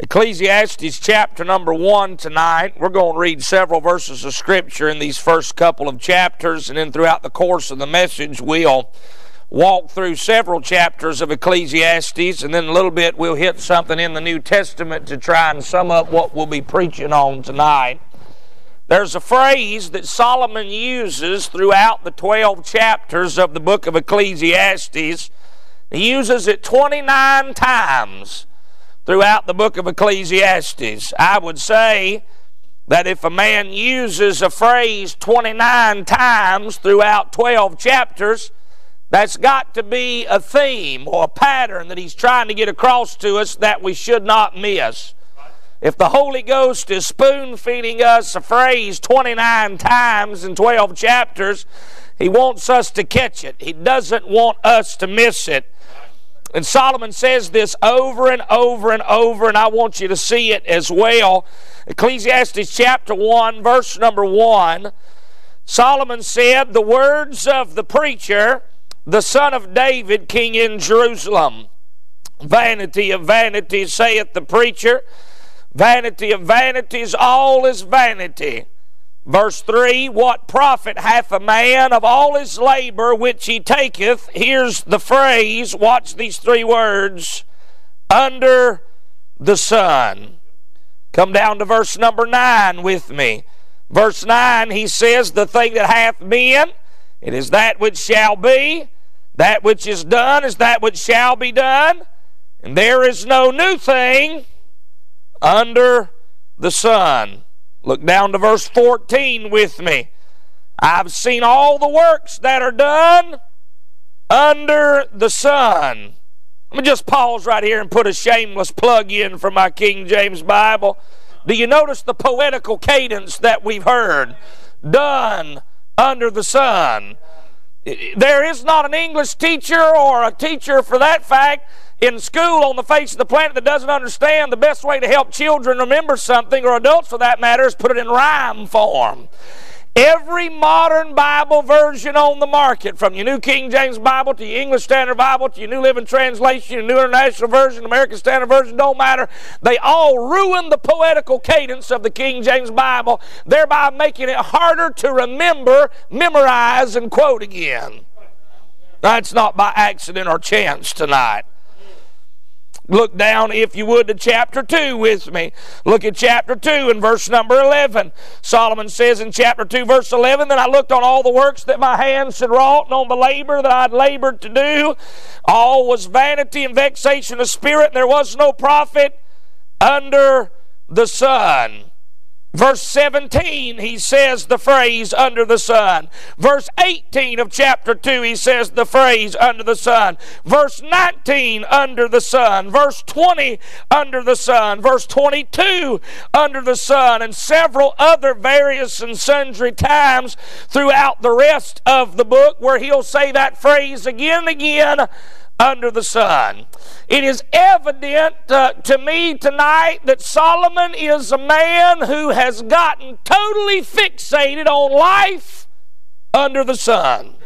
Ecclesiastes chapter number one tonight. We're going to read several verses of scripture in these first couple of chapters, and then throughout the course of the message, we'll walk through several chapters of Ecclesiastes, and then a little bit we'll hit something in the New Testament to try and sum up what we'll be preaching on tonight. There's a phrase that Solomon uses throughout the 12 chapters of the book of Ecclesiastes. He uses it 29 times throughout the book of Ecclesiastes. I would say that if a man uses a phrase 29 times throughout 12 chapters, that's got to be a theme or a pattern that he's trying to get across to us that we should not miss. If the Holy Ghost is spoon feeding us a phrase 29 times in 12 chapters, He wants us to catch it. He doesn't want us to miss it. And Solomon says this over and over and over, and I want you to see it as well. Ecclesiastes chapter 1, verse number 1. Solomon said, The words of the preacher, the son of David, king in Jerusalem. Vanity of vanities, saith the preacher. Vanity of vanities, all is vanity. Verse 3 What profit hath a man of all his labor which he taketh? Here's the phrase, watch these three words under the sun. Come down to verse number 9 with me. Verse 9, he says, The thing that hath been, it is that which shall be, that which is done is that which shall be done, and there is no new thing under the sun. Look down to verse 14 with me. I've seen all the works that are done under the sun. Let me just pause right here and put a shameless plug in for my King James Bible. Do you notice the poetical cadence that we've heard? Done under the sun. There is not an English teacher or a teacher for that fact in school on the face of the planet that doesn't understand the best way to help children remember something, or adults for that matter, is put it in rhyme form. Every modern Bible version on the market, from your New King James Bible to your English Standard Bible to your New Living Translation, your New International Version, American Standard Version, don't matter. They all ruin the poetical cadence of the King James Bible, thereby making it harder to remember, memorize, and quote again. That's not by accident or chance tonight. Look down, if you would, to chapter 2 with me. Look at chapter 2 and verse number 11. Solomon says in chapter 2, verse 11, Then I looked on all the works that my hands had wrought, and on the labor that I had labored to do. All was vanity and vexation of spirit, and there was no profit under the sun. Verse 17, he says the phrase under the sun. Verse 18 of chapter 2, he says the phrase under the sun. Verse 19, under the sun. Verse 20, under the sun. Verse 22, under the sun. And several other various and sundry times throughout the rest of the book where he'll say that phrase again and again under the sun. It is evident uh, to me tonight that Solomon is a man who has gotten totally fixated on life under the sun.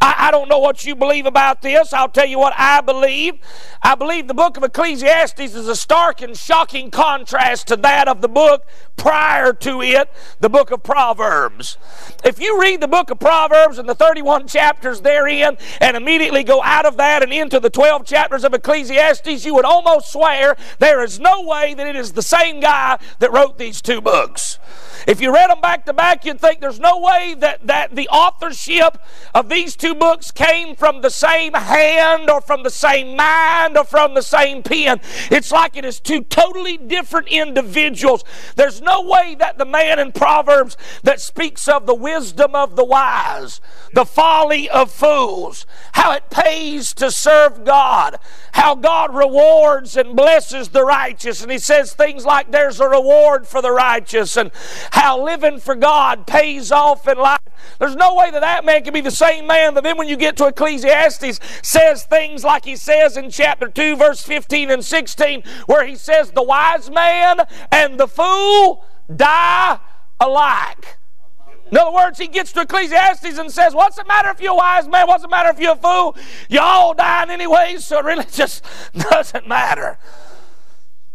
I, I, don't know what you believe about this. I'll tell you what I believe. I believe the book of Ecclesiastes is a stark and shocking contrast to that of the book prior to it, the book of Proverbs. If you read the book of Proverbs and the 31 chapters therein and immediately go out of that and into the 12 chapters of Ecclesiastes, you would almost swear there is no way that it is the same guy that wrote these two books. If you read them back to back, you'd think there's no way that, that the authorship of these two books came from the same hand or from the same mind or from the same pen. It's like it is two totally different individuals. There's no way that the man in Proverbs that speaks of the wisdom of the wise, the folly of fools, how it pays to serve God, how God rewards and blesses the righteous. And he says things like there's a reward for the righteous and how living for God pays off in life. There's no way that that man can be the same man that then when you get to Ecclesiastes says things like he says in chapter 2 verse 15 and 16 where he says the wise man and the fool die alike. In other words, he gets to Ecclesiastes and says, What's the matter if you're a wise man? What's the matter if you're a fool? You're all dying anyways, so it really just doesn't matter.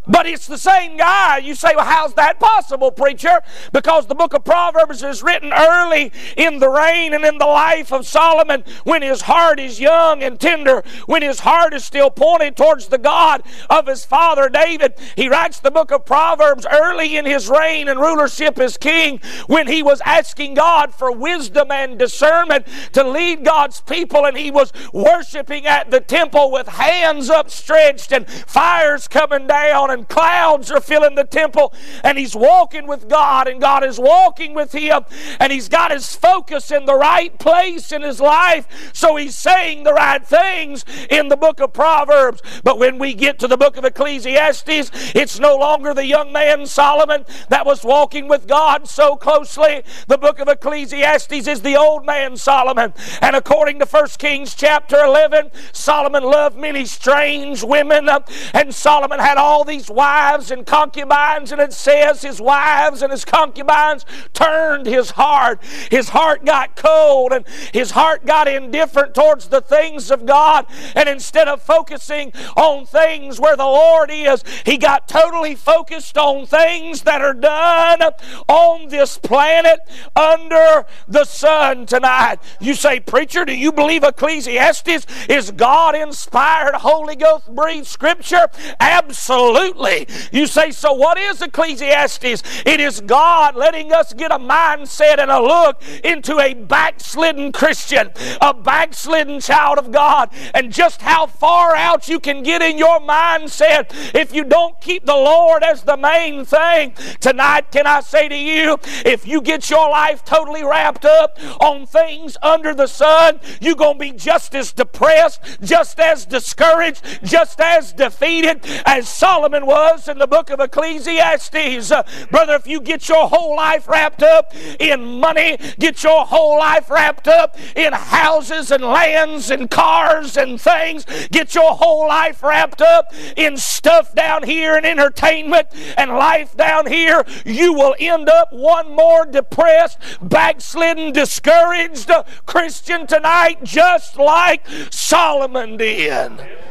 But it's the same guy. You say, well, how's that possible, preacher? Because the book of Proverbs is written early in the reign and in the life of Solomon when his heart is young and tender, when his heart is still pointed towards the God of his father David. He writes the book of Proverbs early in his reign and rulership as king when he was asking God for wisdom and discernment to lead God's people and he was worshiping at the temple with hands upstretched and fires coming down and clouds are filling the temple, and he's walking with God, and God is walking with him, and he's got his focus in the right place in his life, so he's saying the right things in the book of Proverbs. But when we get to the book of Ecclesiastes, it's no longer the young man Solomon that was walking with God so closely. The book of Ecclesiastes is the old man Solomon. And according to 1 Kings chapter 11, Solomon loved many strange women, and Solomon had all these wives and concubines, and it says his wives and his concubines turned his heart. His heart got cold and his heart got indifferent towards the things of God. And instead of focusing on things where the Lord is, he got totally focused on things that are done on this planet under the sun tonight. You say, Preacher, do you believe Ecclesiastes is God inspired, Holy Ghost breathed scripture? Absolutely. Absolutely. You say, so what is Ecclesiastes? It is God letting us get a mindset and a look into a backslidden Christian, a backslidden child of God, and just how far out you can get in your mindset if you don't keep the Lord as the main thing. Tonight, can I say to you, if you get your life totally wrapped up on things under the sun, you're going to be just as depressed, just as discouraged, just as defeated as Solomon was in the book of Ecclesiastes. Uh, brother, if you get your whole life wrapped up in money, get your whole life wrapped up in houses and lands and cars and things, get your whole life wrapped up in stuff down here and entertainment and life down here, you will end up one more depressed, backslidden, discouraged Christian tonight, just like Solomon did.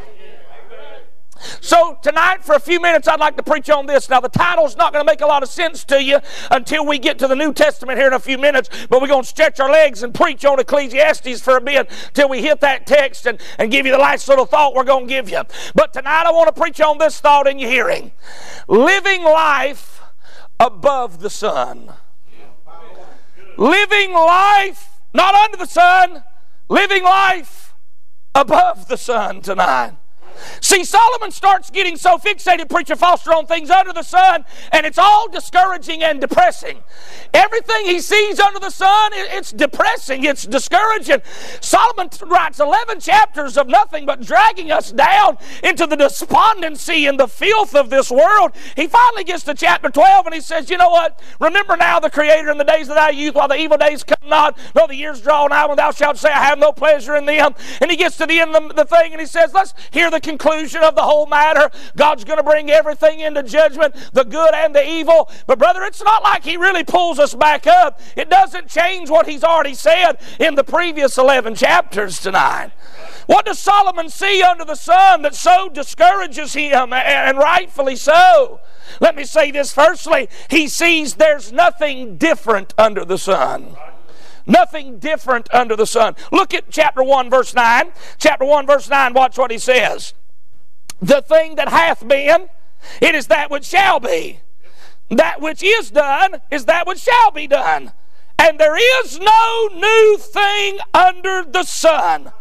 So, tonight, for a few minutes, I'd like to preach on this. Now, the title's not going to make a lot of sense to you until we get to the New Testament here in a few minutes, but we're going to stretch our legs and preach on Ecclesiastes for a bit till we hit that text and, and give you the last little thought we're going to give you. But tonight, I want to preach on this thought in your hearing living life above the sun. Living life not under the sun, living life above the sun tonight. See, Solomon starts getting so fixated, Preacher Foster, on things under the sun, and it's all discouraging and depressing. Everything he sees under the sun, it's depressing, it's discouraging. Solomon writes 11 chapters of nothing but dragging us down into the despondency and the filth of this world. He finally gets to chapter 12 and he says, You know what? Remember now the Creator in the days of thy youth, while the evil days come not, though the years draw nigh, when thou shalt say, I have no pleasure in them. And he gets to the end of the thing and he says, Let's hear the conclusion of the whole matter. God's going to bring everything into judgment, the good and the evil. But, brother, it's not like He really pulls us back up. It doesn't change what He's already said in the previous 11 chapters tonight. What does Solomon see under the sun that so discourages him, and rightfully so? Let me say this firstly. He sees there's nothing different under the sun. Nothing different under the sun. Look at chapter 1, verse 9. Chapter 1, verse 9, watch what he says the thing that hath been, it is that which shall be. That which is done is that which shall be done. And there is no new thing under the sun.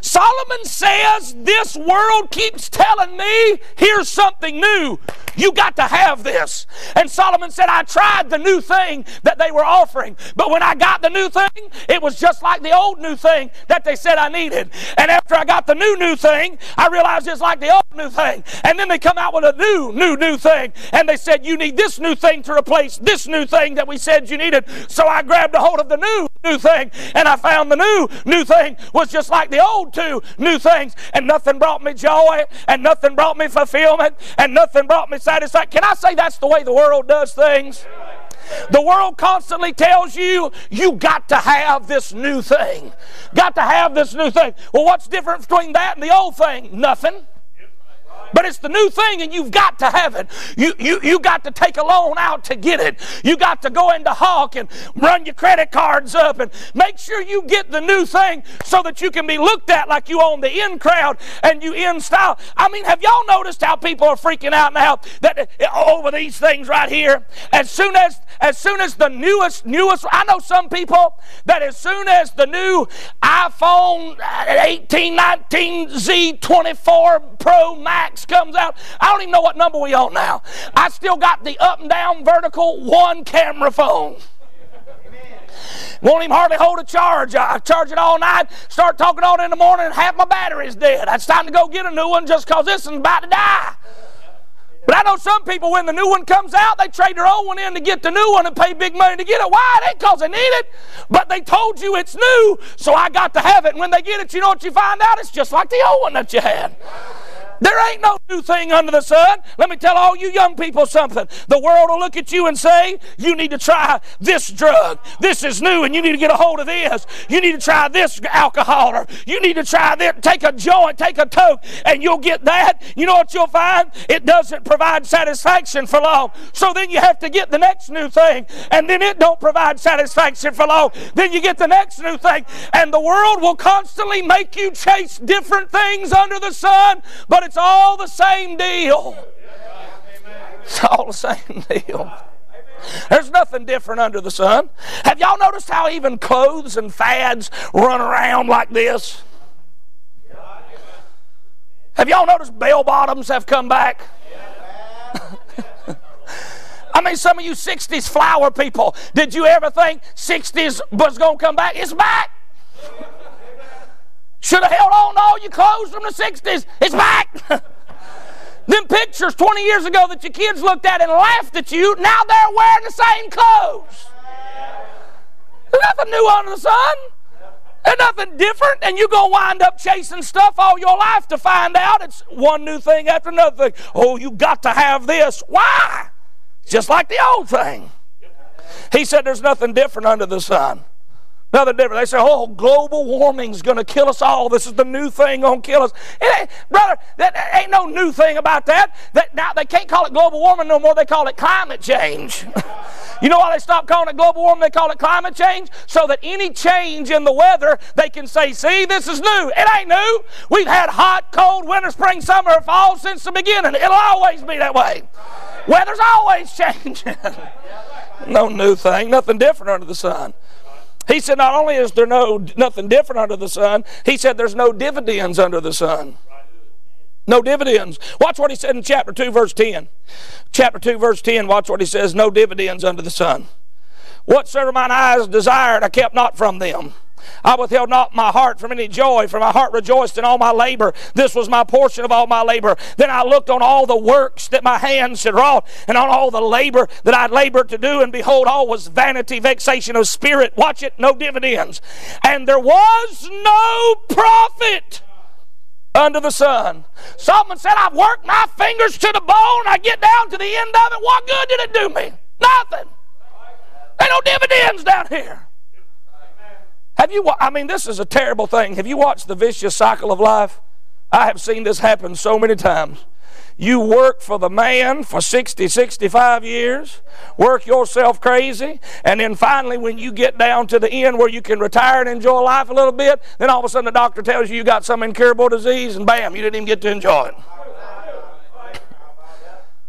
Solomon says, This world keeps telling me, here's something new. You got to have this. And Solomon said, I tried the new thing that they were offering, but when I got the new thing, it was just like the old new thing that they said I needed. And after I got the new new thing, I realized it's like the old new thing. And then they come out with a new, new, new thing. And they said, You need this new thing to replace this new thing that we said you needed. So I grabbed a hold of the new, new thing, and I found the new, new thing was just like the old two new things. And nothing brought me joy, and nothing brought me fulfillment, and nothing brought me satisfaction. Can I say that's the way the world does things? The world constantly tells you, you got to have this new thing. Got to have this new thing. Well, what's different between that and the old thing? Nothing. But it's the new thing, and you've got to have it. You, you, you got to take a loan out to get it. You got to go into Hawk and run your credit cards up and make sure you get the new thing so that you can be looked at like you own the in crowd and you in style. I mean, have y'all noticed how people are freaking out now that uh, over these things right here? As soon as as soon as the newest newest, I know some people that as soon as the new iPhone uh, 18, 19, Z24 Pro Max comes out, I don't even know what number we on now. I still got the up and down vertical one camera phone. Won't even hardly hold a charge. I charge it all night, start talking all in the morning, and half my battery's dead. It's time to go get a new one just because this one's about to die. But I know some people, when the new one comes out, they trade their old one in to get the new one and pay big money to get it. Why? It ain't because they need it, but they told you it's new, so I got to have it. And when they get it, you know what you find out? It's just like the old one that you had. There ain't no new thing under the sun. Let me tell all you young people something. The world will look at you and say, You need to try this drug. This is new, and you need to get a hold of this. You need to try this alcohol, or you need to try this. Take a joint, take a toke, and you'll get that. You know what you'll find? It doesn't provide satisfaction for long. So then you have to get the next new thing, and then it don't provide satisfaction for long. Then you get the next new thing, and the world will constantly make you chase different things under the sun, but it's all the same deal. It's all the same deal. There's nothing different under the sun. Have y'all noticed how even clothes and fads run around like this? Have y'all noticed bell bottoms have come back? I mean, some of you 60s flower people, did you ever think 60s was going to come back? It's back. Should have held on to all your clothes from the 60s. It's back. Them pictures 20 years ago that your kids looked at and laughed at you, now they're wearing the same clothes. There's nothing new under the sun. There's nothing different, and you're going to wind up chasing stuff all your life to find out it's one new thing after another thing. Oh, you got to have this. Why? Just like the old thing. He said there's nothing different under the sun. Nothing different. They say, oh, global warming's going to kill us all. This is the new thing going to kill us. brother, that ain't no new thing about that. that. Now, they can't call it global warming no more. They call it climate change. you know why they stopped calling it global warming? They call it climate change? So that any change in the weather, they can say, see, this is new. It ain't new. We've had hot, cold, winter, spring, summer, fall since the beginning. It'll always be that way. Weather's always changing. no new thing, nothing different under the sun. He said, not only is there no nothing different under the sun, he said there's no dividends under the sun. No dividends. Watch what he said in chapter 2, verse 10. Chapter 2, verse 10, watch what he says no dividends under the sun. Whatsoever mine eyes desired, I kept not from them. I withheld not my heart from any joy, for my heart rejoiced in all my labor. This was my portion of all my labor. Then I looked on all the works that my hands had wrought, and on all the labor that I labored to do, and behold, all was vanity, vexation of spirit. Watch it, no dividends. And there was no profit under the sun. Solomon said, I've worked my fingers to the bone. I get down to the end of it. What good did it do me? Nothing. Ain't no dividends down here. Have you, I mean, this is a terrible thing. Have you watched the vicious cycle of life? I have seen this happen so many times. You work for the man for 60, 65 years, work yourself crazy, and then finally, when you get down to the end where you can retire and enjoy life a little bit, then all of a sudden the doctor tells you you got some incurable disease, and bam, you didn't even get to enjoy it.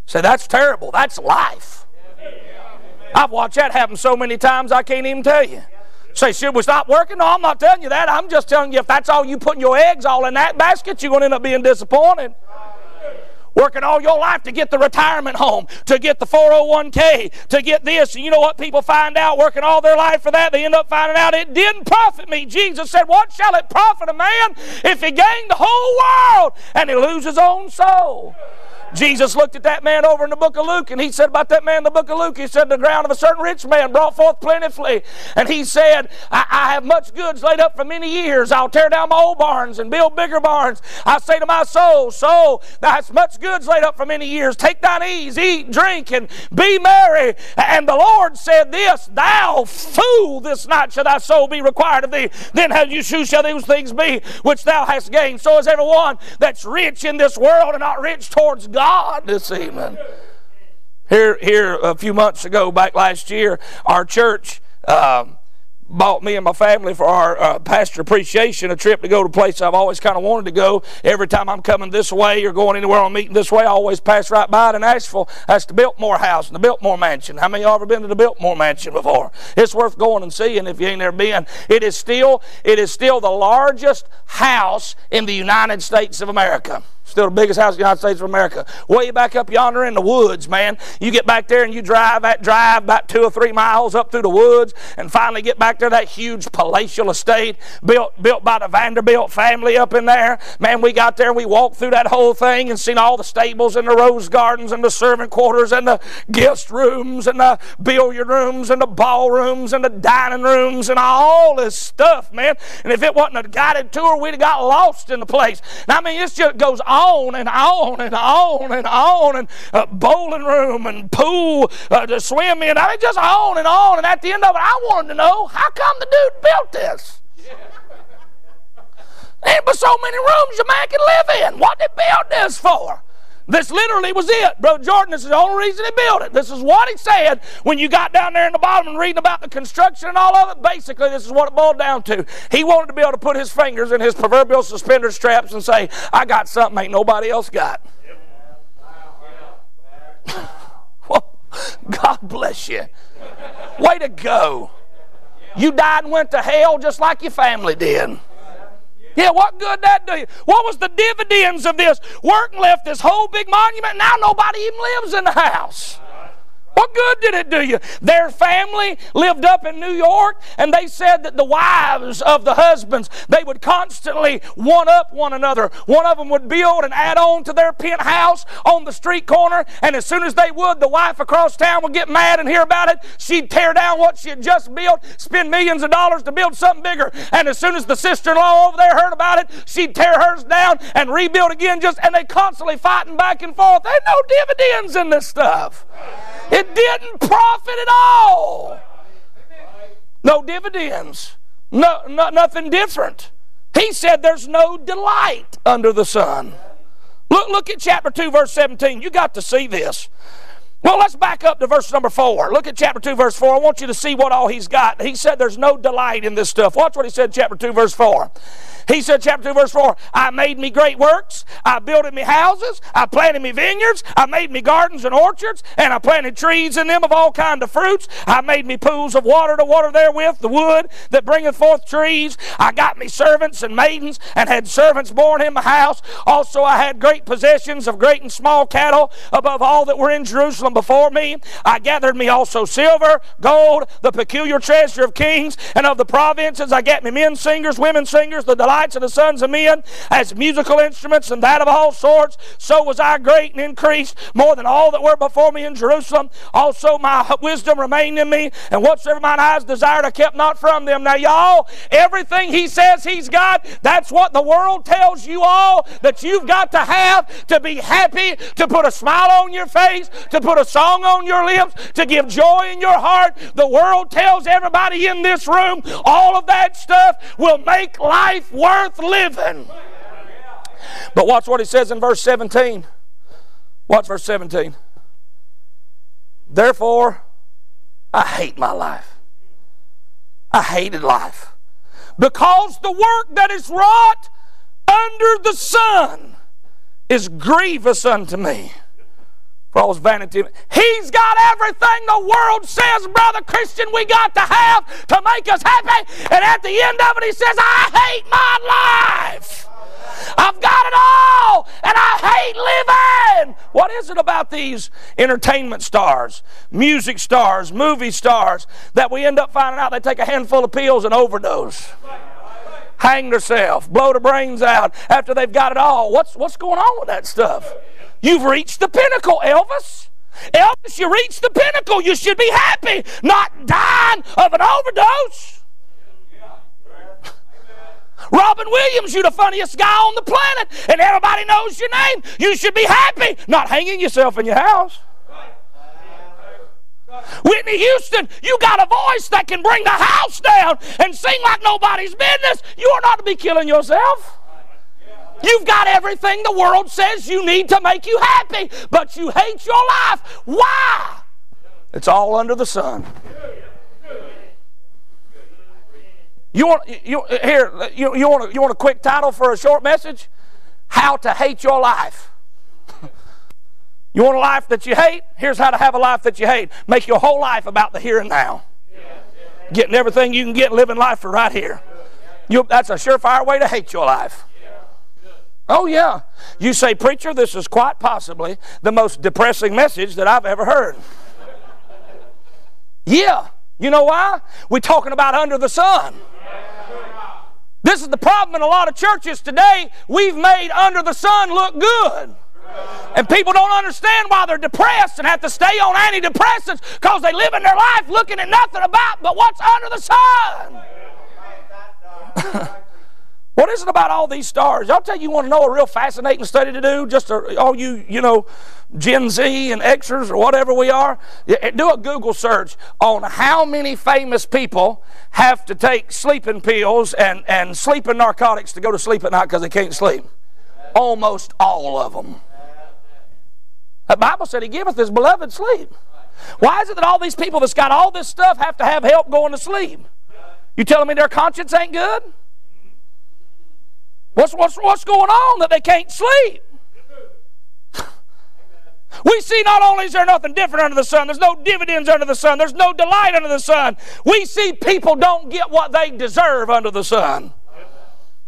Say, so that's terrible. That's life. I've watched that happen so many times I can't even tell you. Say, should we stop working? No, I'm not telling you that. I'm just telling you if that's all you putting your eggs all in that basket, you're going to end up being disappointed. Working all your life to get the retirement home, to get the 401k, to get this. And you know what people find out working all their life for that? They end up finding out it didn't profit me. Jesus said, What shall it profit a man if he gained the whole world and he lose his own soul? Jesus looked at that man over in the book of Luke and he said about that man in the book of Luke, he said, The ground of a certain rich man brought forth plentifully. And he said, I, I have much goods laid up for many years. I'll tear down my old barns and build bigger barns. I say to my soul, Soul, thou hast much goods laid up for many years. Take thine ease, eat, drink, and be merry. And the Lord said this, Thou fool, this night shall thy soul be required of thee. Then how you shall those things be which thou hast gained. So is everyone that's rich in this world and not rich towards God this evening. Here, here a few months ago, back last year, our church um, bought me and my family for our uh, pastor appreciation a trip to go to a place I've always kind of wanted to go. Every time I'm coming this way or going anywhere on meeting this way, I always pass right by it in Asheville. That's the Biltmore House and the Biltmore Mansion. How many of y'all ever been to the Biltmore Mansion before? It's worth going and seeing if you ain't never been. It is still, it is still the largest house in the United States of America. Still the biggest house in the United States of America. Way back up yonder in the woods, man. You get back there and you drive that drive about two or three miles up through the woods and finally get back there that huge palatial estate built built by the Vanderbilt family up in there. Man, we got there and we walked through that whole thing and seen all the stables and the rose gardens and the servant quarters and the guest rooms and the billiard rooms and the ballrooms and the dining rooms and all this stuff, man. And if it wasn't a guided tour, we'd have got lost in the place. Now, I mean, it just goes on on and on and on and on and uh, bowling room and pool uh, to swim in. I mean, just on and on. And at the end of it, I wanted to know how come the dude built this? Ain't but so many rooms a man can live in. What did he build this for? This literally was it. Brother Jordan, this is the only reason he built it. This is what he said when you got down there in the bottom and reading about the construction and all of it. Basically, this is what it boiled down to. He wanted to be able to put his fingers in his proverbial suspender straps and say, I got something ain't nobody else got. God bless you. Way to go. You died and went to hell just like your family did. Yeah, what good that do you? What was the dividends of this? Work left this whole big monument. Now nobody even lives in the house. What good did it do you? Their family lived up in New York, and they said that the wives of the husbands, they would constantly one up one another. One of them would build and add on to their penthouse on the street corner, and as soon as they would, the wife across town would get mad and hear about it. She'd tear down what she had just built, spend millions of dollars to build something bigger, and as soon as the sister-in-law over there heard about it, she'd tear hers down and rebuild again. Just and they constantly fighting back and forth. There's no dividends in this stuff. It didn't profit at all. No dividends. No, no, nothing different. He said there's no delight under the sun. Look, look at chapter 2, verse 17. You got to see this. Well, let's back up to verse number 4. Look at chapter 2, verse 4. I want you to see what all he's got. He said there's no delight in this stuff. Watch what he said, chapter 2, verse 4. He said, chapter 2, verse 4, I made me great works. I built me houses. I planted me vineyards. I made me gardens and orchards. And I planted trees in them of all kind of fruits. I made me pools of water to water therewith, the wood that bringeth forth trees. I got me servants and maidens, and had servants born in my house. Also I had great possessions of great and small cattle above all that were in Jerusalem before me. I gathered me also silver, gold, the peculiar treasure of kings and of the provinces. I got me men singers, women singers, the delights of the sons of men as musical instruments and that of all sorts. So was I great and increased more than all that were before me in Jerusalem. Also my wisdom remained in me, and whatsoever mine eyes desired, I kept not from them. Now, y'all, everything he says he's got, that's what the world tells you all that you've got to have to be happy, to put a smile on your face, to put a song on your lips, to give joy in your heart. The world tells everybody in this room all of that stuff will make life worth living. But watch what he says in verse 17. Watch verse 17. Therefore, I hate my life. I hated life. Because the work that is wrought under the sun is grievous unto me for all his vanity. He's got everything the world says, brother Christian, we got to have to make us happy. And at the end of it, he says, I hate my life. I've got it all, and I hate living. What is it about these entertainment stars, music stars, movie stars that we end up finding out they take a handful of pills and overdose? hang themselves, blow their brains out after they've got it all. What's, what's going on with that stuff? You've reached the pinnacle, Elvis. Elvis, you reached the pinnacle. You should be happy, not dying of an overdose. Robin Williams, you're the funniest guy on the planet, and everybody knows your name. You should be happy, not hanging yourself in your house. Whitney Houston, you got a voice that can bring the house down and sing like nobody's business. You are not to be killing yourself. You've got everything the world says you need to make you happy, but you hate your life. Why? It's all under the sun. You want you here? You, you want a, you want a quick title for a short message? How to hate your life. You want a life that you hate? Here's how to have a life that you hate. Make your whole life about the here and now. Getting everything you can get, living life for right here. You, that's a surefire way to hate your life. Oh, yeah. You say, Preacher, this is quite possibly the most depressing message that I've ever heard. Yeah. You know why? We're talking about under the sun. This is the problem in a lot of churches today. We've made under the sun look good. And people don't understand why they're depressed and have to stay on antidepressants because they live in their life looking at nothing about but what's under the sun. what is it about all these stars? I'll tell you, you want to know a real fascinating study to do? Just a, all you, you know, Gen Z and Xers or whatever we are, eh, do a Google search on how many famous people have to take sleeping pills and, and sleeping narcotics to go to sleep at night because they can't sleep. Almost all of them. The Bible said He giveth His beloved sleep. Why is it that all these people that's got all this stuff have to have help going to sleep? You telling me their conscience ain't good? What's, what's, what's going on that they can't sleep? We see not only is there nothing different under the sun, there's no dividends under the sun, there's no delight under the sun. We see people don't get what they deserve under the sun.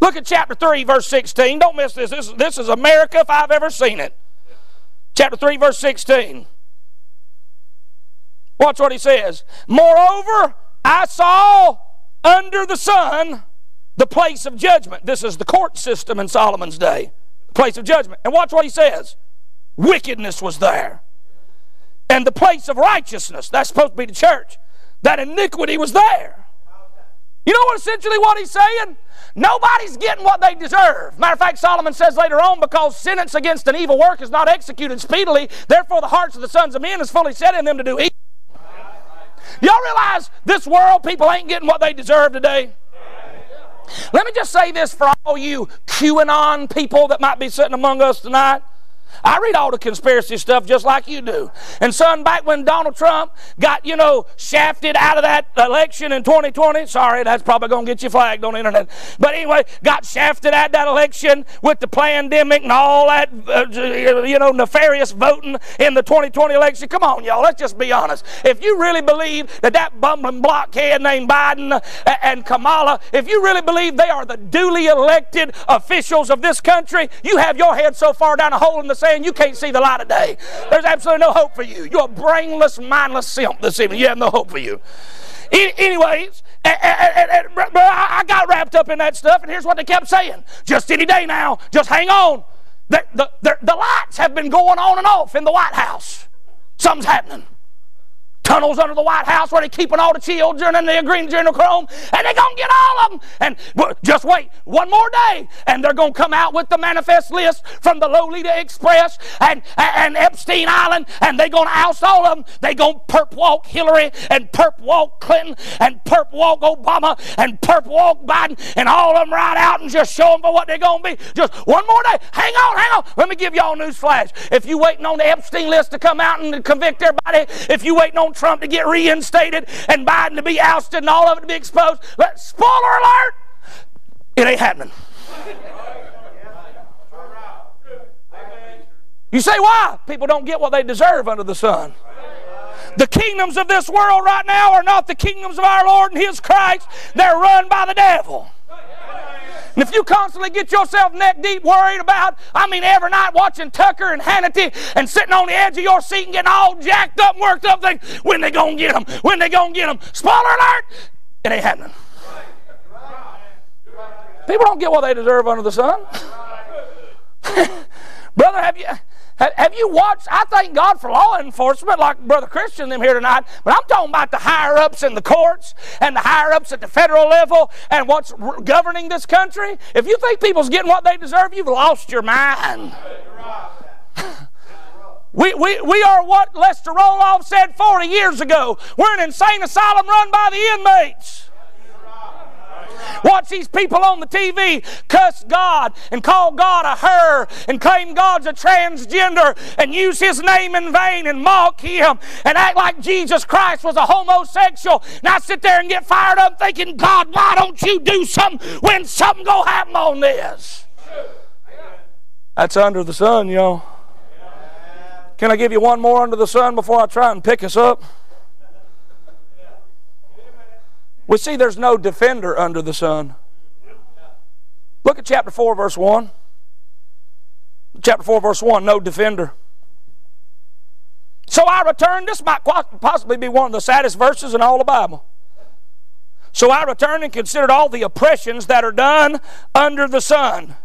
Look at chapter 3, verse 16. Don't miss this. This, this is America if I've ever seen it. Chapter 3, verse 16. Watch what he says. Moreover, I saw under the sun the place of judgment. This is the court system in Solomon's day. The place of judgment. And watch what he says. Wickedness was there. And the place of righteousness, that's supposed to be the church, that iniquity was there. You know what essentially what he's saying? Nobody's getting what they deserve. Matter of fact, Solomon says later on, because sentence against an evil work is not executed speedily, therefore the hearts of the sons of men is fully set in them to do evil. Y'all realize this world, people ain't getting what they deserve today? Let me just say this for all you QAnon people that might be sitting among us tonight. I read all the conspiracy stuff just like you do. And son, back when Donald Trump got, you know, shafted out of that election in 2020, sorry, that's probably going to get you flagged on the internet. But anyway, got shafted at that election with the pandemic and all that, uh, you know, nefarious voting in the 2020 election. Come on, y'all, let's just be honest. If you really believe that that bumbling blockhead named Biden and Kamala, if you really believe they are the duly elected officials of this country, you have your head so far down a hole in the saying you can't see the light of day. There's absolutely no hope for you. You're a brainless, mindless simp this evening. You have no hope for you. Anyways, I got wrapped up in that stuff, and here's what they kept saying just any day now, just hang on. The, the, the, the lights have been going on and off in the White House. Something's happening tunnels under the White House where they're keeping all the children and the green adrenochrome, and they're going to get all of them. And just wait one more day, and they're going to come out with the manifest list from the Lolita Express and, and Epstein Island, and they're going to oust all of them. They're going to perp walk Hillary and perp walk Clinton and perp walk Obama and perp walk Biden and all of them right out and just show them for what they're going to be. Just one more day. Hang on, hang on. Let me give y'all a news flash. If you waiting on the Epstein list to come out and convict everybody, if you waiting on Trump to get reinstated and Biden to be ousted and all of it to be exposed. But spoiler alert, it ain't happening. You say why? People don't get what they deserve under the sun. The kingdoms of this world right now are not the kingdoms of our Lord and His Christ. They're run by the devil. And if you constantly get yourself neck deep worried about, I mean, every night watching Tucker and Hannity and sitting on the edge of your seat and getting all jacked up and worked up, think, when they gonna get them? When they gonna get them? Spoiler alert! It ain't happening. People don't get what they deserve under the sun. Brother, have you have you watched? I thank God for law enforcement, like Brother Christian them here tonight. But I'm talking about the higher ups in the courts and the higher ups at the federal level and what's governing this country. If you think people's getting what they deserve, you've lost your mind. We, we, we are what Lester Roloff said 40 years ago. We're an insane asylum run by the inmates. Watch these people on the TV cuss God and call God a her and claim God's a transgender and use his name in vain and mock him and act like Jesus Christ was a homosexual. And I sit there and get fired up thinking, God, why don't you do something when something go happen on this? That's under the sun, y'all. Can I give you one more under the sun before I try and pick us up? We see there's no defender under the sun. Look at chapter 4, verse 1. Chapter 4, verse 1 no defender. So I returned. This might possibly be one of the saddest verses in all the Bible. So I returned and considered all the oppressions that are done under the sun.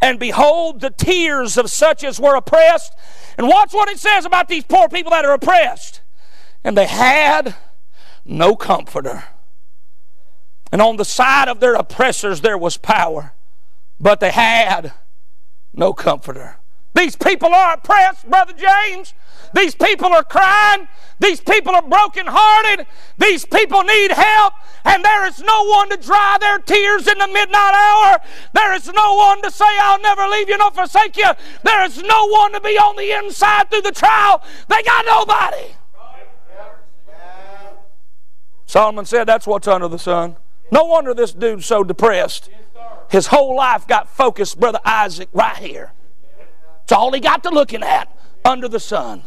And behold, the tears of such as were oppressed. And watch what it says about these poor people that are oppressed. And they had no comforter. And on the side of their oppressors there was power, but they had no comforter. These people are oppressed, Brother James. These people are crying. These people are brokenhearted. These people need help. And there is no one to dry their tears in the midnight hour. There is no one to say, I'll never leave you nor forsake you. There is no one to be on the inside through the trial. They got nobody. Solomon said that's what's under the sun. No wonder this dude's so depressed. His whole life got focused, Brother Isaac, right here. It's all he got to looking at under the sun.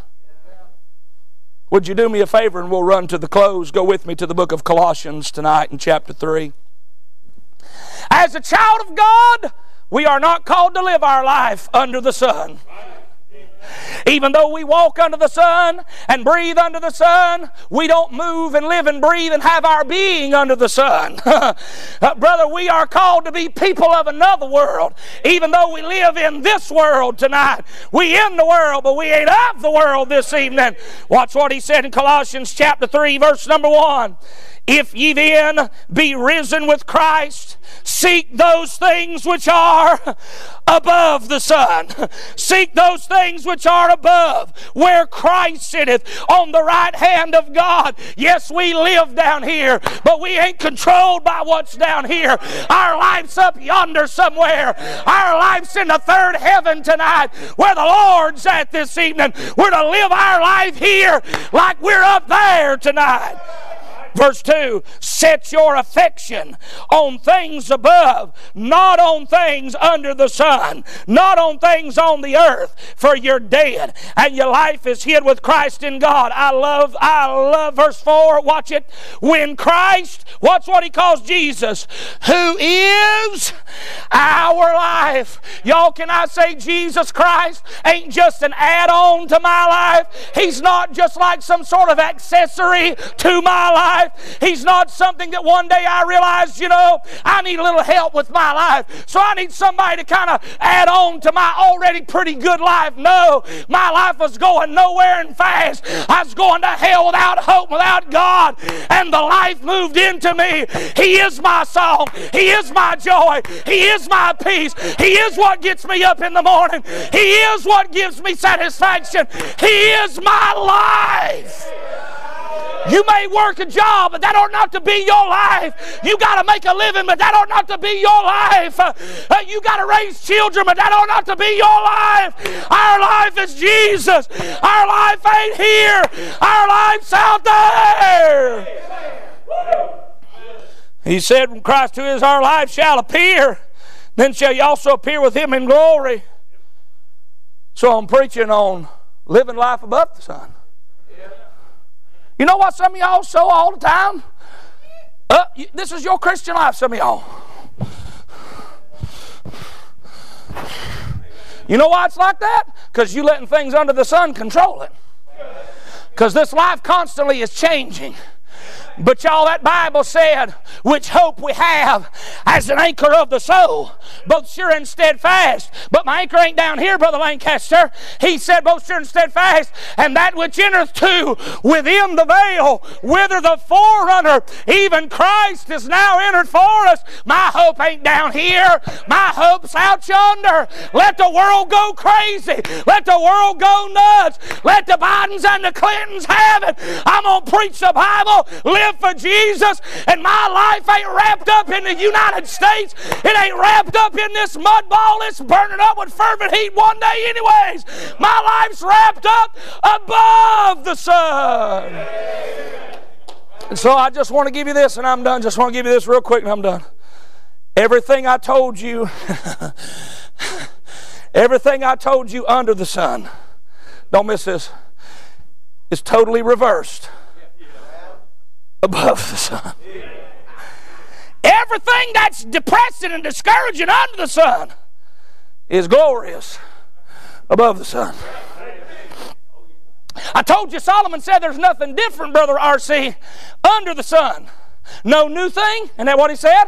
Would you do me a favor and we'll run to the close? Go with me to the book of Colossians tonight in chapter 3. As a child of God, we are not called to live our life under the sun. Even though we walk under the sun and breathe under the sun, we don't move and live and breathe and have our being under the sun. uh, brother, we are called to be people of another world. Even though we live in this world tonight, we in the world, but we ain't of the world this evening. Watch what he said in Colossians chapter 3, verse number 1. If ye then be risen with Christ, seek those things which are above the sun. Seek those things which are above, where Christ sitteth on the right hand of God. Yes, we live down here, but we ain't controlled by what's down here. Our life's up yonder somewhere. Our life's in the third heaven tonight, where the Lord's at this evening. We're to live our life here like we're up there tonight. Verse 2 Set your affection on things above, not on things under the sun, not on things on the earth, for you're dead and your life is hid with Christ in God. I love, I love verse 4. Watch it. When Christ, watch what he calls Jesus, who is our life. Y'all, can I say Jesus Christ ain't just an add on to my life? He's not just like some sort of accessory to my life life. He's not something that one day I realized, you know, I need a little help with my life. So I need somebody to kind of add on to my already pretty good life. No, my life was going nowhere and fast. I was going to hell without hope, without God. And the life moved into me. He is my song. He is my joy. He is my peace. He is what gets me up in the morning. He is what gives me satisfaction. He is my life. You may work a job, but that ought not to be your life. You got to make a living, but that ought not to be your life. Uh, you got to raise children, but that ought not to be your life. Our life is Jesus. Our life ain't here. Our life's out there. He said, When Christ, who is our life, shall appear, then shall you also appear with him in glory. So I'm preaching on living life above the sun. You know what some of y'all show all the time? Uh, this is your Christian life, some of y'all. You know why it's like that? Because you letting things under the sun control it. Because this life constantly is changing. But y'all, that Bible said, which hope we have as an anchor of the soul, both sure and steadfast. But my anchor ain't down here, Brother Lancaster. He said, both sure and steadfast, and that which entereth to within the veil, whither the forerunner, even Christ, is now entered for us. My hope ain't down here. My hope's out yonder. Let the world go crazy. Let the world go nuts. Let the Bidens and the Clintons have it. I'm going to preach the Bible, live for Jesus, and my life ain't wrapped up in the United States. It ain't wrapped up in this mud ball. It's burning up with fervent heat one day, anyways. My life's wrapped up above the sun. And so I just want to give you this, and I'm done. Just want to give you this real quick, and I'm done. Everything I told you, everything I told you under the sun, don't miss this, is totally reversed above the sun. Everything that's depressing and discouraging under the sun is glorious above the sun. I told you Solomon said there's nothing different, Brother R.C., under the sun. No new thing. Isn't that what he said?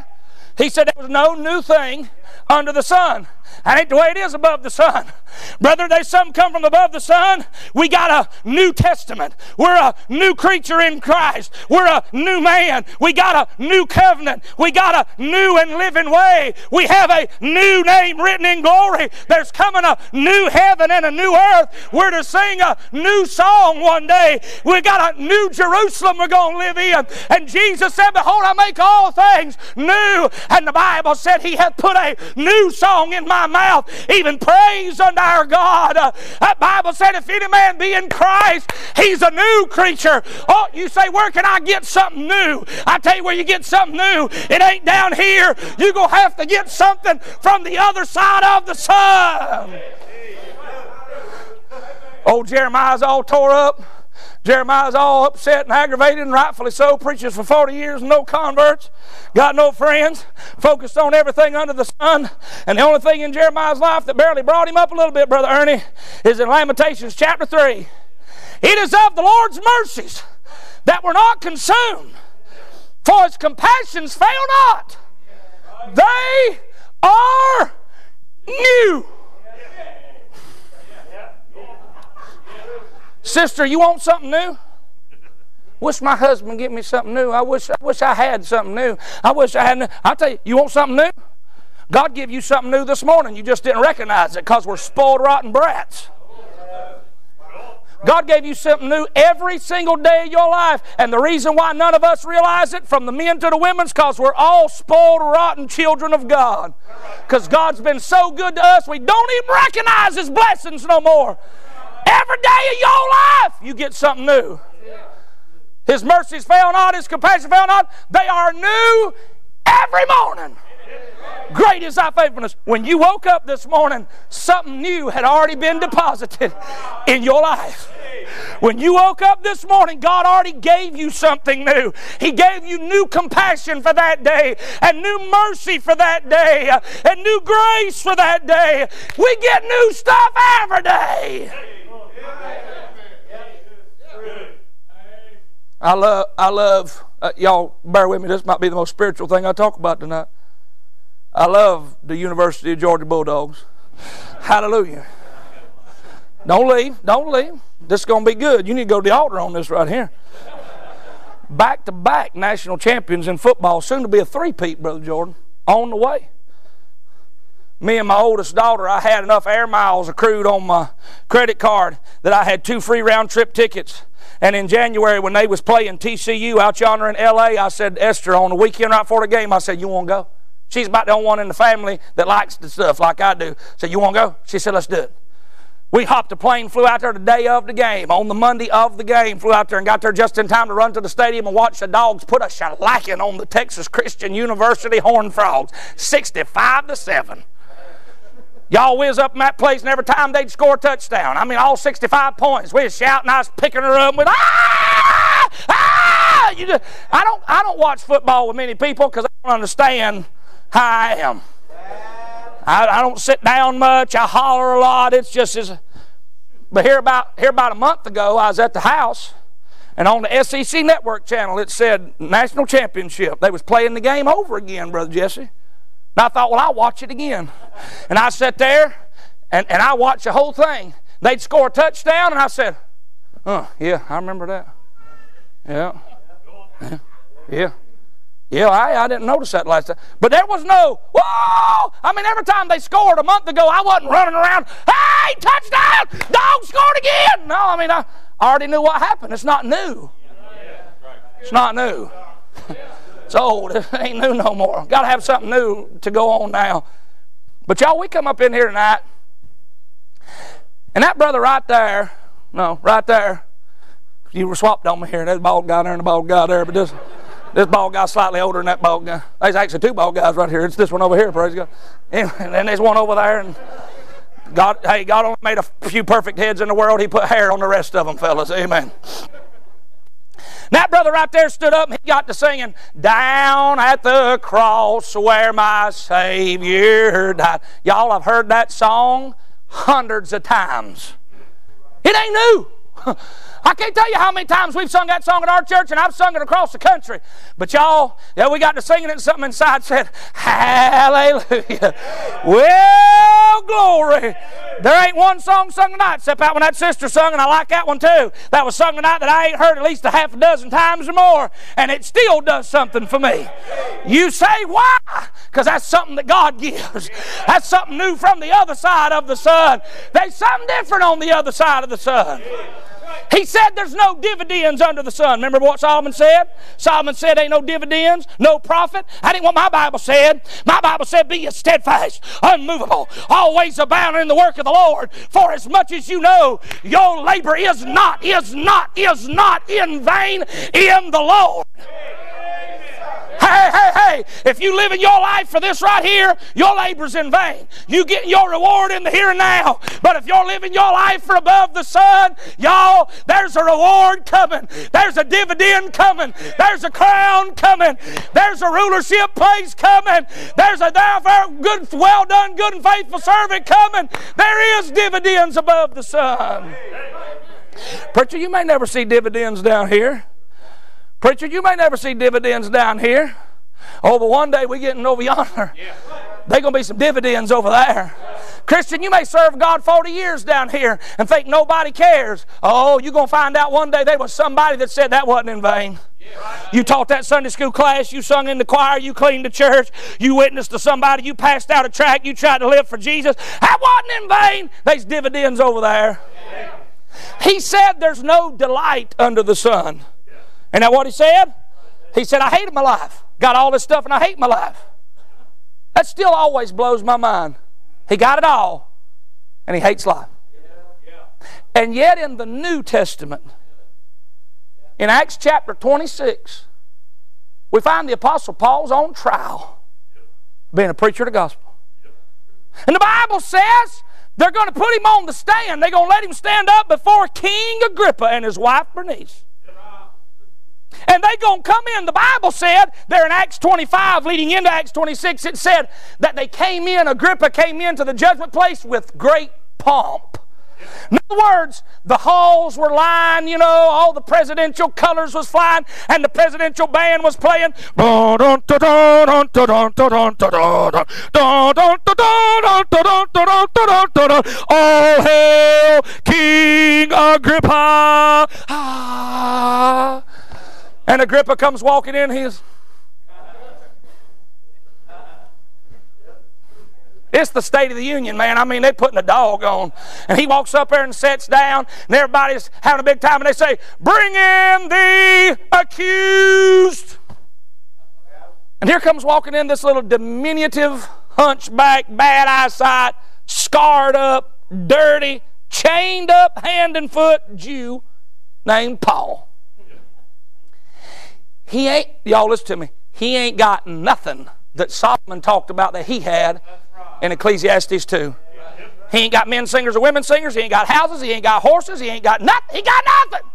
He said there was no new thing under the sun. That ain't the way it is above the sun. Brother, there's something come from above the sun. We got a New Testament. We're a new creature in Christ. We're a new man. We got a new covenant. We got a new and living way. We have a new name written in glory. There's coming a new heaven and a new earth. We're to sing a new song one day. We got a new Jerusalem we're going to live in. And Jesus said, Behold, I make all things new. And the Bible said, He hath put a new song in my mouth, even praise unto our God. Uh, that Bible said, if any man be in Christ, he's a new creature. Oh, you say, where can I get something new? I tell you where you get something new. It ain't down here. You're going to have to get something from the other side of the sun. Old Jeremiah's all tore up. Jeremiah's all upset and aggravated, and rightfully so. Preaches for 40 years, no converts, got no friends, focused on everything under the sun. And the only thing in Jeremiah's life that barely brought him up a little bit, Brother Ernie, is in Lamentations chapter 3. It is of the Lord's mercies that we're not consumed, for his compassions fail not. They are new. Sister, you want something new? Wish my husband get me something new. I wish I wish I had something new. I wish I had. I'll tell you, you want something new? God give you something new this morning. You just didn't recognize it because we're spoiled, rotten brats. God gave you something new every single day of your life. And the reason why none of us realize it, from the men to the women, is because we're all spoiled, rotten children of God. Because God's been so good to us, we don't even recognize His blessings no more. Every day of your life, you get something new. His mercies fail not, His compassion fail not. They are new every morning. Great is thy faithfulness. When you woke up this morning, something new had already been deposited in your life. When you woke up this morning, God already gave you something new. He gave you new compassion for that day, and new mercy for that day, and new grace for that day. We get new stuff every day. I love, I love, uh, y'all bear with me, this might be the most spiritual thing I talk about tonight. I love the University of Georgia Bulldogs. Hallelujah. Don't leave, don't leave. This is going to be good. You need to go to the altar on this right here. Back to back national champions in football, soon to be a three-peat, Brother Jordan, on the way me and my oldest daughter, I had enough air miles accrued on my credit card that I had two free round trip tickets. And in January, when they was playing TCU out yonder in L.A., I said, Esther, on the weekend right before the game, I said, you want to go? She's about the only one in the family that likes the stuff like I do. Said, you want to go? She said, let's do it. We hopped a plane, flew out there the day of the game, on the Monday of the game, flew out there and got there just in time to run to the stadium and watch the dogs put a shellacking on the Texas Christian University Horned Frogs, 65 to 7. Y'all whiz up in that place, and every time they'd score a touchdown, I mean, all 65 points, we was shouting, I was picking her up with, ah! Ah! You just, I, don't, I don't watch football with many people because I don't understand how I am. I, I don't sit down much. I holler a lot. It's just as. But here about, here about a month ago, I was at the house, And on the SEC Network channel, it said National Championship. They was playing the game over again, Brother Jesse. And I thought, well, I'll watch it again. And I sat there, and, and I watched the whole thing. They'd score a touchdown, and I said, oh, yeah, I remember that. Yeah. Yeah. Yeah. I, I didn't notice that last time. But there was no, whoa! I mean, every time they scored a month ago, I wasn't running around, hey, touchdown! Dog scored again! No, I mean, I already knew what happened. It's not new. It's not new. it's old. It ain't new no more. Got to have something new to go on now. But y'all, we come up in here tonight, and that brother right there, no, right there, you were swapped on me here. That bald guy there and the bald guy there, but this. This bald guy's slightly older than that bald guy. There's actually two bald guys right here. It's this one over here, praise God. And then there's one over there. And God, hey, God only made a few perfect heads in the world. He put hair on the rest of them, fellas. Amen. That brother right there stood up and he got to singing, Down at the cross where my Savior died. Y'all have heard that song hundreds of times. It ain't new. I can't tell you how many times we've sung that song at our church, and I've sung it across the country. But y'all, yeah, we got to singing it, and something inside said, Hallelujah. Well, glory. There ain't one song sung tonight except that one that sister sung, and I like that one too. That was sung tonight that I ain't heard at least a half a dozen times or more, and it still does something for me. You say why? Because that's something that God gives. That's something new from the other side of the sun. There's something different on the other side of the sun. He said there's no dividends under the sun. Remember what Solomon said? Solomon said ain't no dividends, no profit. I didn't what my Bible said. My Bible said be steadfast, unmovable, always abounding in the work of the Lord. For as much as you know, your labor is not, is not, is not in vain in the Lord. Hey, hey, hey, if you live in your life for this right here, your labor's in vain. You get your reward in the here and now. But if you're living your life for above the sun, y'all, there's a reward coming. There's a dividend coming. There's a crown coming. There's a rulership place coming. There's a good, well done, good and faithful servant coming. There is dividends above the sun. Preacher, you may never see dividends down here. Preacher, you may never see dividends down here. Oh, but one day we getting over yonder. There's going to be some dividends over there. Christian, you may serve God 40 years down here and think nobody cares. Oh, you're going to find out one day there was somebody that said that wasn't in vain. You taught that Sunday school class, you sung in the choir, you cleaned the church, you witnessed to somebody, you passed out a tract, you tried to live for Jesus. That wasn't in vain. There's dividends over there. He said there's no delight under the sun. Ain't that what he said? He said, I hated my life. Got all this stuff and I hate my life. That still always blows my mind. He got it all and he hates life. And yet in the New Testament, in Acts chapter 26, we find the Apostle Paul's on trial being a preacher of the gospel. And the Bible says they're going to put him on the stand. They're going to let him stand up before King Agrippa and his wife Bernice. And they going to come in. The Bible said, there in Acts 25, leading into Acts 26, it said that they came in, Agrippa came into the judgment place with great pomp. In other words, the halls were lined, you know, all the presidential colors was flying, and the presidential band was playing. All hail King Agrippa! Ah. And Agrippa comes walking in. He's. It's the State of the Union, man. I mean, they're putting a dog on. And he walks up there and sits down, and everybody's having a big time, and they say, Bring in the accused. And here comes walking in this little diminutive, hunchback, bad eyesight, scarred up, dirty, chained up hand and foot Jew named Paul. He ain't, y'all listen to me, he ain't got nothing that Solomon talked about that he had in Ecclesiastes 2. He ain't got men singers or women singers. He ain't got houses. He ain't got horses. He ain't got nothing. He got nothing.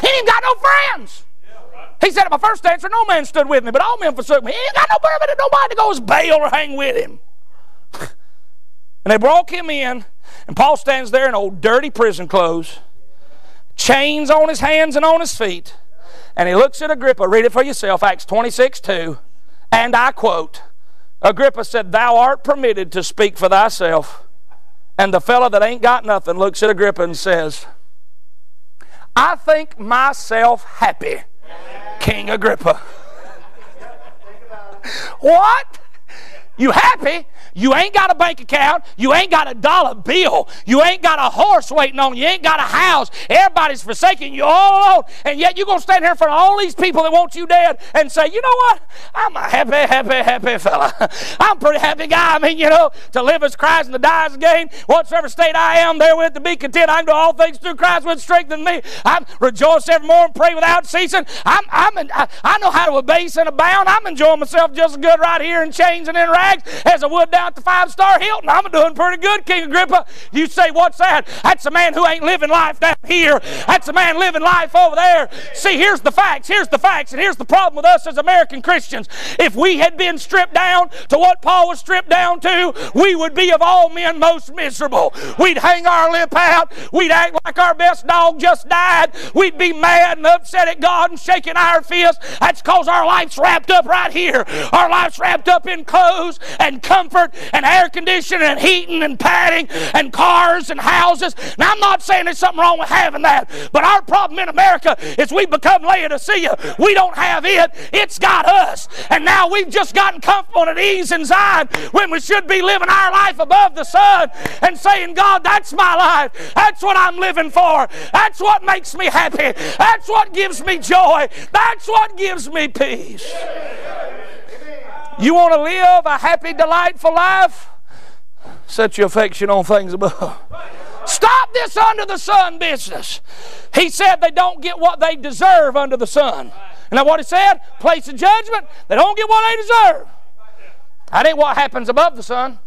He ain't got no friends. He said at my first answer, no man stood with me, but all men forsook me. He ain't got no permanent, nobody to go as bail or hang with him. and they brought him in, and Paul stands there in old dirty prison clothes. chains on his hands and on his feet. And he looks at Agrippa, read it for yourself, Acts 26 2. And I quote Agrippa said, Thou art permitted to speak for thyself. And the fellow that ain't got nothing looks at Agrippa and says, I think myself happy, King Agrippa. what? You happy? You ain't got a bank account. You ain't got a dollar bill. You ain't got a horse waiting on you. You ain't got a house. Everybody's forsaking you all alone. And yet you're going to stand here in front of all these people that want you dead and say, you know what? I'm a happy, happy, happy fella. I'm a pretty happy guy. I mean, you know, to live as Christ and to die as gain. Whatsoever state I am, therewith to be content. I can do all things through Christ which strengthens me. I rejoice evermore and pray without ceasing. I'm, I'm I, I know how to abase and abound. I'm enjoying myself just as good right here in chains and in as I would down at the five star Hilton. I'm doing pretty good, King Agrippa. You say, What's that? That's a man who ain't living life down here. That's a man living life over there. See, here's the facts. Here's the facts. And here's the problem with us as American Christians. If we had been stripped down to what Paul was stripped down to, we would be of all men most miserable. We'd hang our lip out. We'd act like our best dog just died. We'd be mad and upset at God and shaking our fists. That's because our life's wrapped up right here. Our life's wrapped up in clothes and comfort and air conditioning and heating and padding and cars and houses. Now, I'm not saying there's something wrong with having that, but our problem in America is we've become Laodicea. We don't have it, it's got us. And now we've just gotten comfortable and at ease in Zion when we should be living our life above the sun and saying, God, that's my life. That's what I'm living for. That's what makes me happy. That's what gives me joy. That's what gives me peace. You want to live a happy, delightful life? Set your affection on things above. Stop this under the sun business. He said they don't get what they deserve under the sun. And that what he said? Place of judgment. They don't get what they deserve. That ain't what happens above the sun.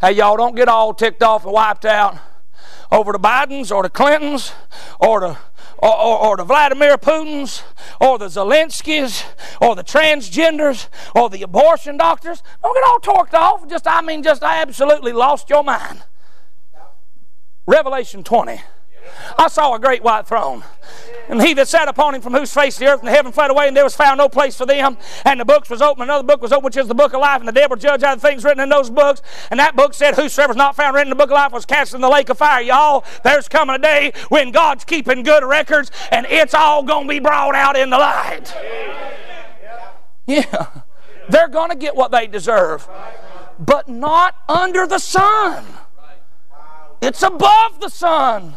Hey, y'all, don't get all ticked off and wiped out over the Bidens or the Clintons or the or, or, or the Vladimir Putins or the Zelenskys or the transgenders or the abortion doctors. Don't get all torqued off. Just, I mean, just I absolutely lost your mind. Revelation 20. I saw a great white throne. And he that sat upon him, from whose face the earth and the heaven fled away, and there was found no place for them. And the books was open, another book was open, which is the book of life, and the devil judged out the things written in those books. And that book said, Whosoever's not found written in the book of life was cast in the lake of fire. Y'all, there's coming a day when God's keeping good records, and it's all to be brought out in the light. Yeah. They're to get what they deserve, but not under the sun. It's above the sun.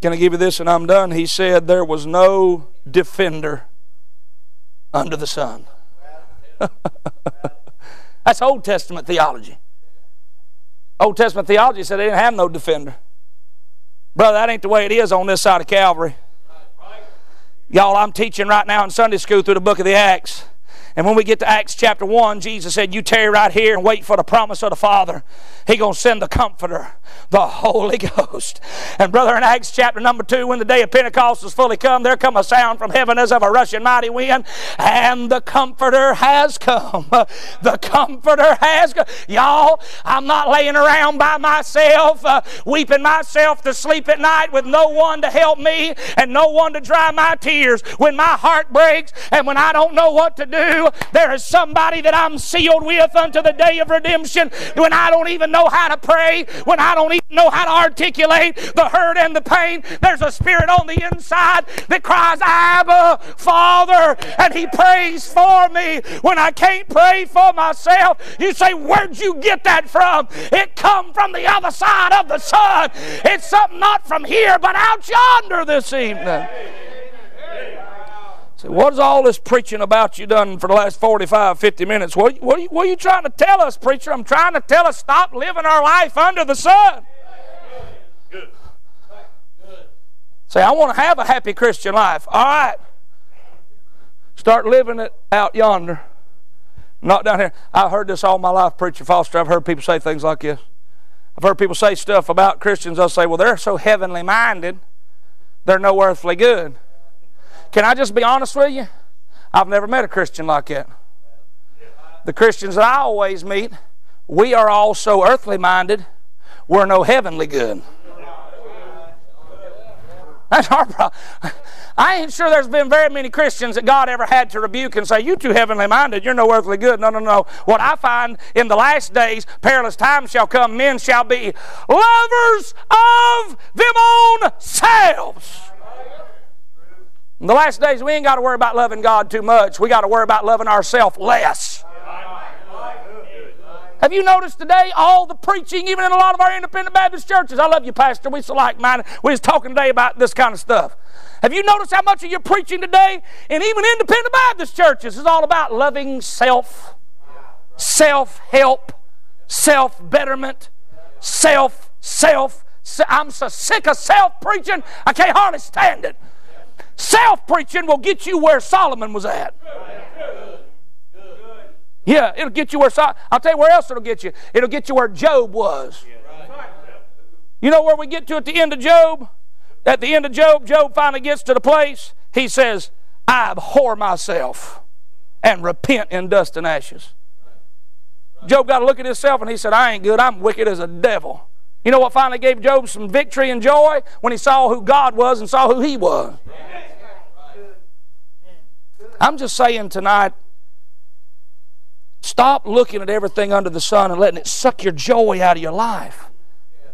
Can I give you this and I'm done? He said there was no defender under the sun. That's Old Testament theology. Old Testament theology said they didn't have no defender. Brother, that ain't the way it is on this side of Calvary. Y'all, I'm teaching right now in Sunday school through the book of the Acts. And when we get to Acts chapter 1, Jesus said, You tarry right here and wait for the promise of the Father. He going to send the Comforter, the Holy Ghost. And brother, in Acts chapter number 2, when the day of Pentecost is fully come, there come a sound from heaven as of a rushing mighty wind, and the Comforter has come. The Comforter has come. Y'all, I'm not laying around by myself, uh, weeping myself to sleep at night with no one to help me and no one to dry my tears. When my heart breaks and when I don't know what to do, there is somebody that I'm sealed with unto the day of redemption. When I don't even know how to pray, when I don't even know how to articulate the hurt and the pain, there's a spirit on the inside that cries, Abba, Father, and He prays for me when I can't pray for myself. You say, Where'd you get that from? It come from the other side of the sun. It's something not from here, but out yonder this evening. Say, what is all this preaching about you done for the last 45, 50 minutes? What, what, are you, what are you trying to tell us, preacher? I'm trying to tell us stop living our life under the sun. Good. Good. Say, I want to have a happy Christian life. All right. Start living it out yonder. Not down here. I've heard this all my life, Preacher Foster. I've heard people say things like this. I've heard people say stuff about Christians. They'll say, well, they're so heavenly minded, they're no earthly good. Can I just be honest with you? I've never met a Christian like that. The Christians that I always meet, we are all so earthly minded, we're no heavenly good. That's our problem. I ain't sure there's been very many Christians that God ever had to rebuke and say, You too heavenly minded, you're no earthly good. No, no, no. What I find in the last days, perilous times shall come, men shall be lovers of them own selves. In the last days, we ain't got to worry about loving God too much. We got to worry about loving ourselves less. Have you noticed today all the preaching, even in a lot of our independent Baptist churches? I love you, Pastor. We so like mine. We was talking today about this kind of stuff. Have you noticed how much of your preaching today, and even independent Baptist churches, is all about loving self, self help, self betterment, self, self. I'm so sick of self preaching, I can't hardly stand it. Self preaching will get you where Solomon was at. Yeah, it'll get you where I'll tell you where else it'll get you. It'll get you where Job was. You know where we get to at the end of Job? At the end of Job, Job finally gets to the place, he says, I abhor myself and repent in dust and ashes. Job got to look at himself and he said, I ain't good. I'm wicked as a devil. You know what finally gave Job some victory and joy? When he saw who God was and saw who he was. I'm just saying tonight, Stop looking at everything under the sun and letting it suck your joy out of your life.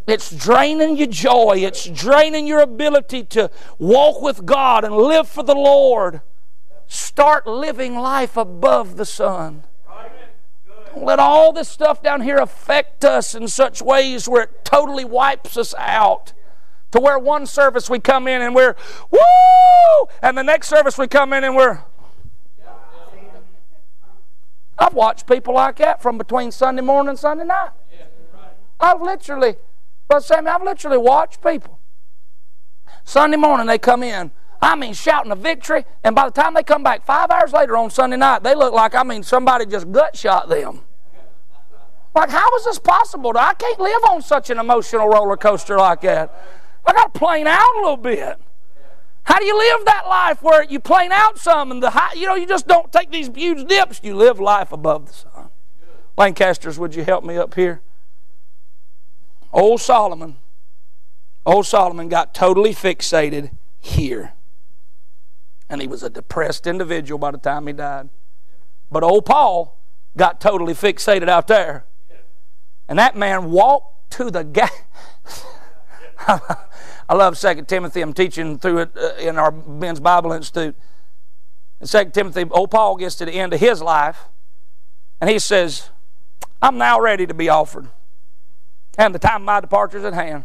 It's draining your joy. It's draining your ability to walk with God and live for the Lord. Start living life above the sun. Don't let all this stuff down here affect us in such ways where it totally wipes us out. To where one service we come in and we're, woo! And the next service we come in and we're, I've watched people like that from between Sunday morning and Sunday night. I've literally, but Sammy, I've literally watched people. Sunday morning they come in, I mean, shouting a victory, and by the time they come back five hours later on Sunday night, they look like, I mean, somebody just gut shot them. Like, how is this possible? I can't live on such an emotional roller coaster like that. I got to plane out a little bit. How do you live that life where you plane out some and the high, you know, you just don't take these huge dips. You live life above the sun. Lancasters, would you help me up here? Old Solomon, old Solomon got totally fixated here. And he was a depressed individual by the time he died. But old Paul got totally fixated out there. And that man walked to the gate. I love 2 Timothy. I'm teaching through it uh, in our men's Bible Institute. In 2 Timothy, old Paul gets to the end of his life, and he says, I'm now ready to be offered. And the time of my departure is at hand.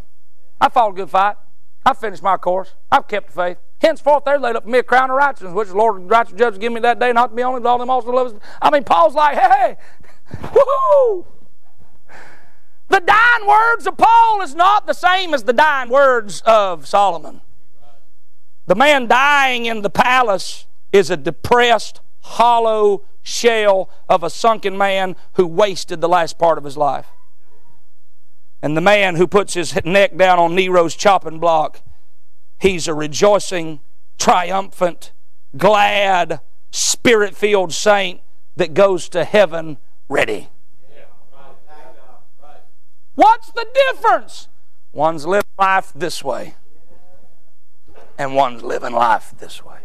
I fought a good fight. I've finished my course. I've kept the faith. Henceforth, there laid up for me a crown of righteousness, which the Lord, righteous judge, give me that day, not to be only, but all them also loves. I mean, Paul's like, hey, woohoo! The dying words of Paul is not the same as the dying words of Solomon. The man dying in the palace is a depressed, hollow shell of a sunken man who wasted the last part of his life. And the man who puts his neck down on Nero's chopping block, he's a rejoicing, triumphant, glad, spirit filled saint that goes to heaven ready. What's the difference? One's living life this way, and one's living life this way.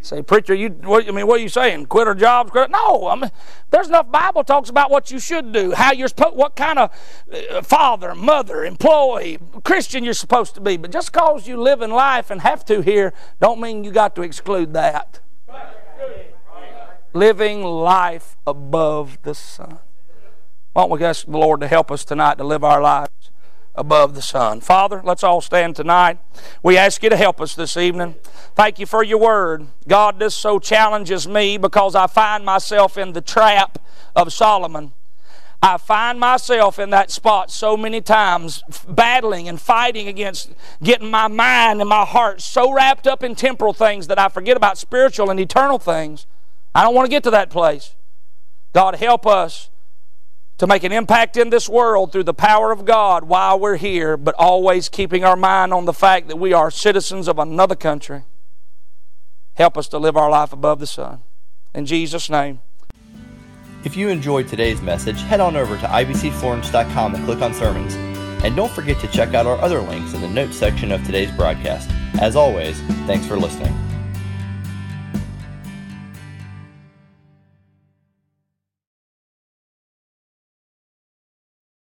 Say, preacher, you what, I mean, what are you saying? Quit our jobs? Quit? No, I mean, there's enough Bible talks about what you should do, how you're supposed, what kind of uh, father, mother, employee, Christian you're supposed to be. But just cause you live in life and have to here, don't mean you got to exclude that. Living life above the sun. Why don't we ask the Lord to help us tonight to live our lives above the sun? Father, let's all stand tonight. We ask you to help us this evening. Thank you for your word. God, this so challenges me because I find myself in the trap of Solomon. I find myself in that spot so many times, battling and fighting against getting my mind and my heart so wrapped up in temporal things that I forget about spiritual and eternal things. I don't want to get to that place. God, help us to make an impact in this world through the power of God while we're here, but always keeping our mind on the fact that we are citizens of another country. Help us to live our life above the sun. In Jesus' name. If you enjoyed today's message, head on over to ibcflorence.com and click on sermons. And don't forget to check out our other links in the notes section of today's broadcast. As always, thanks for listening.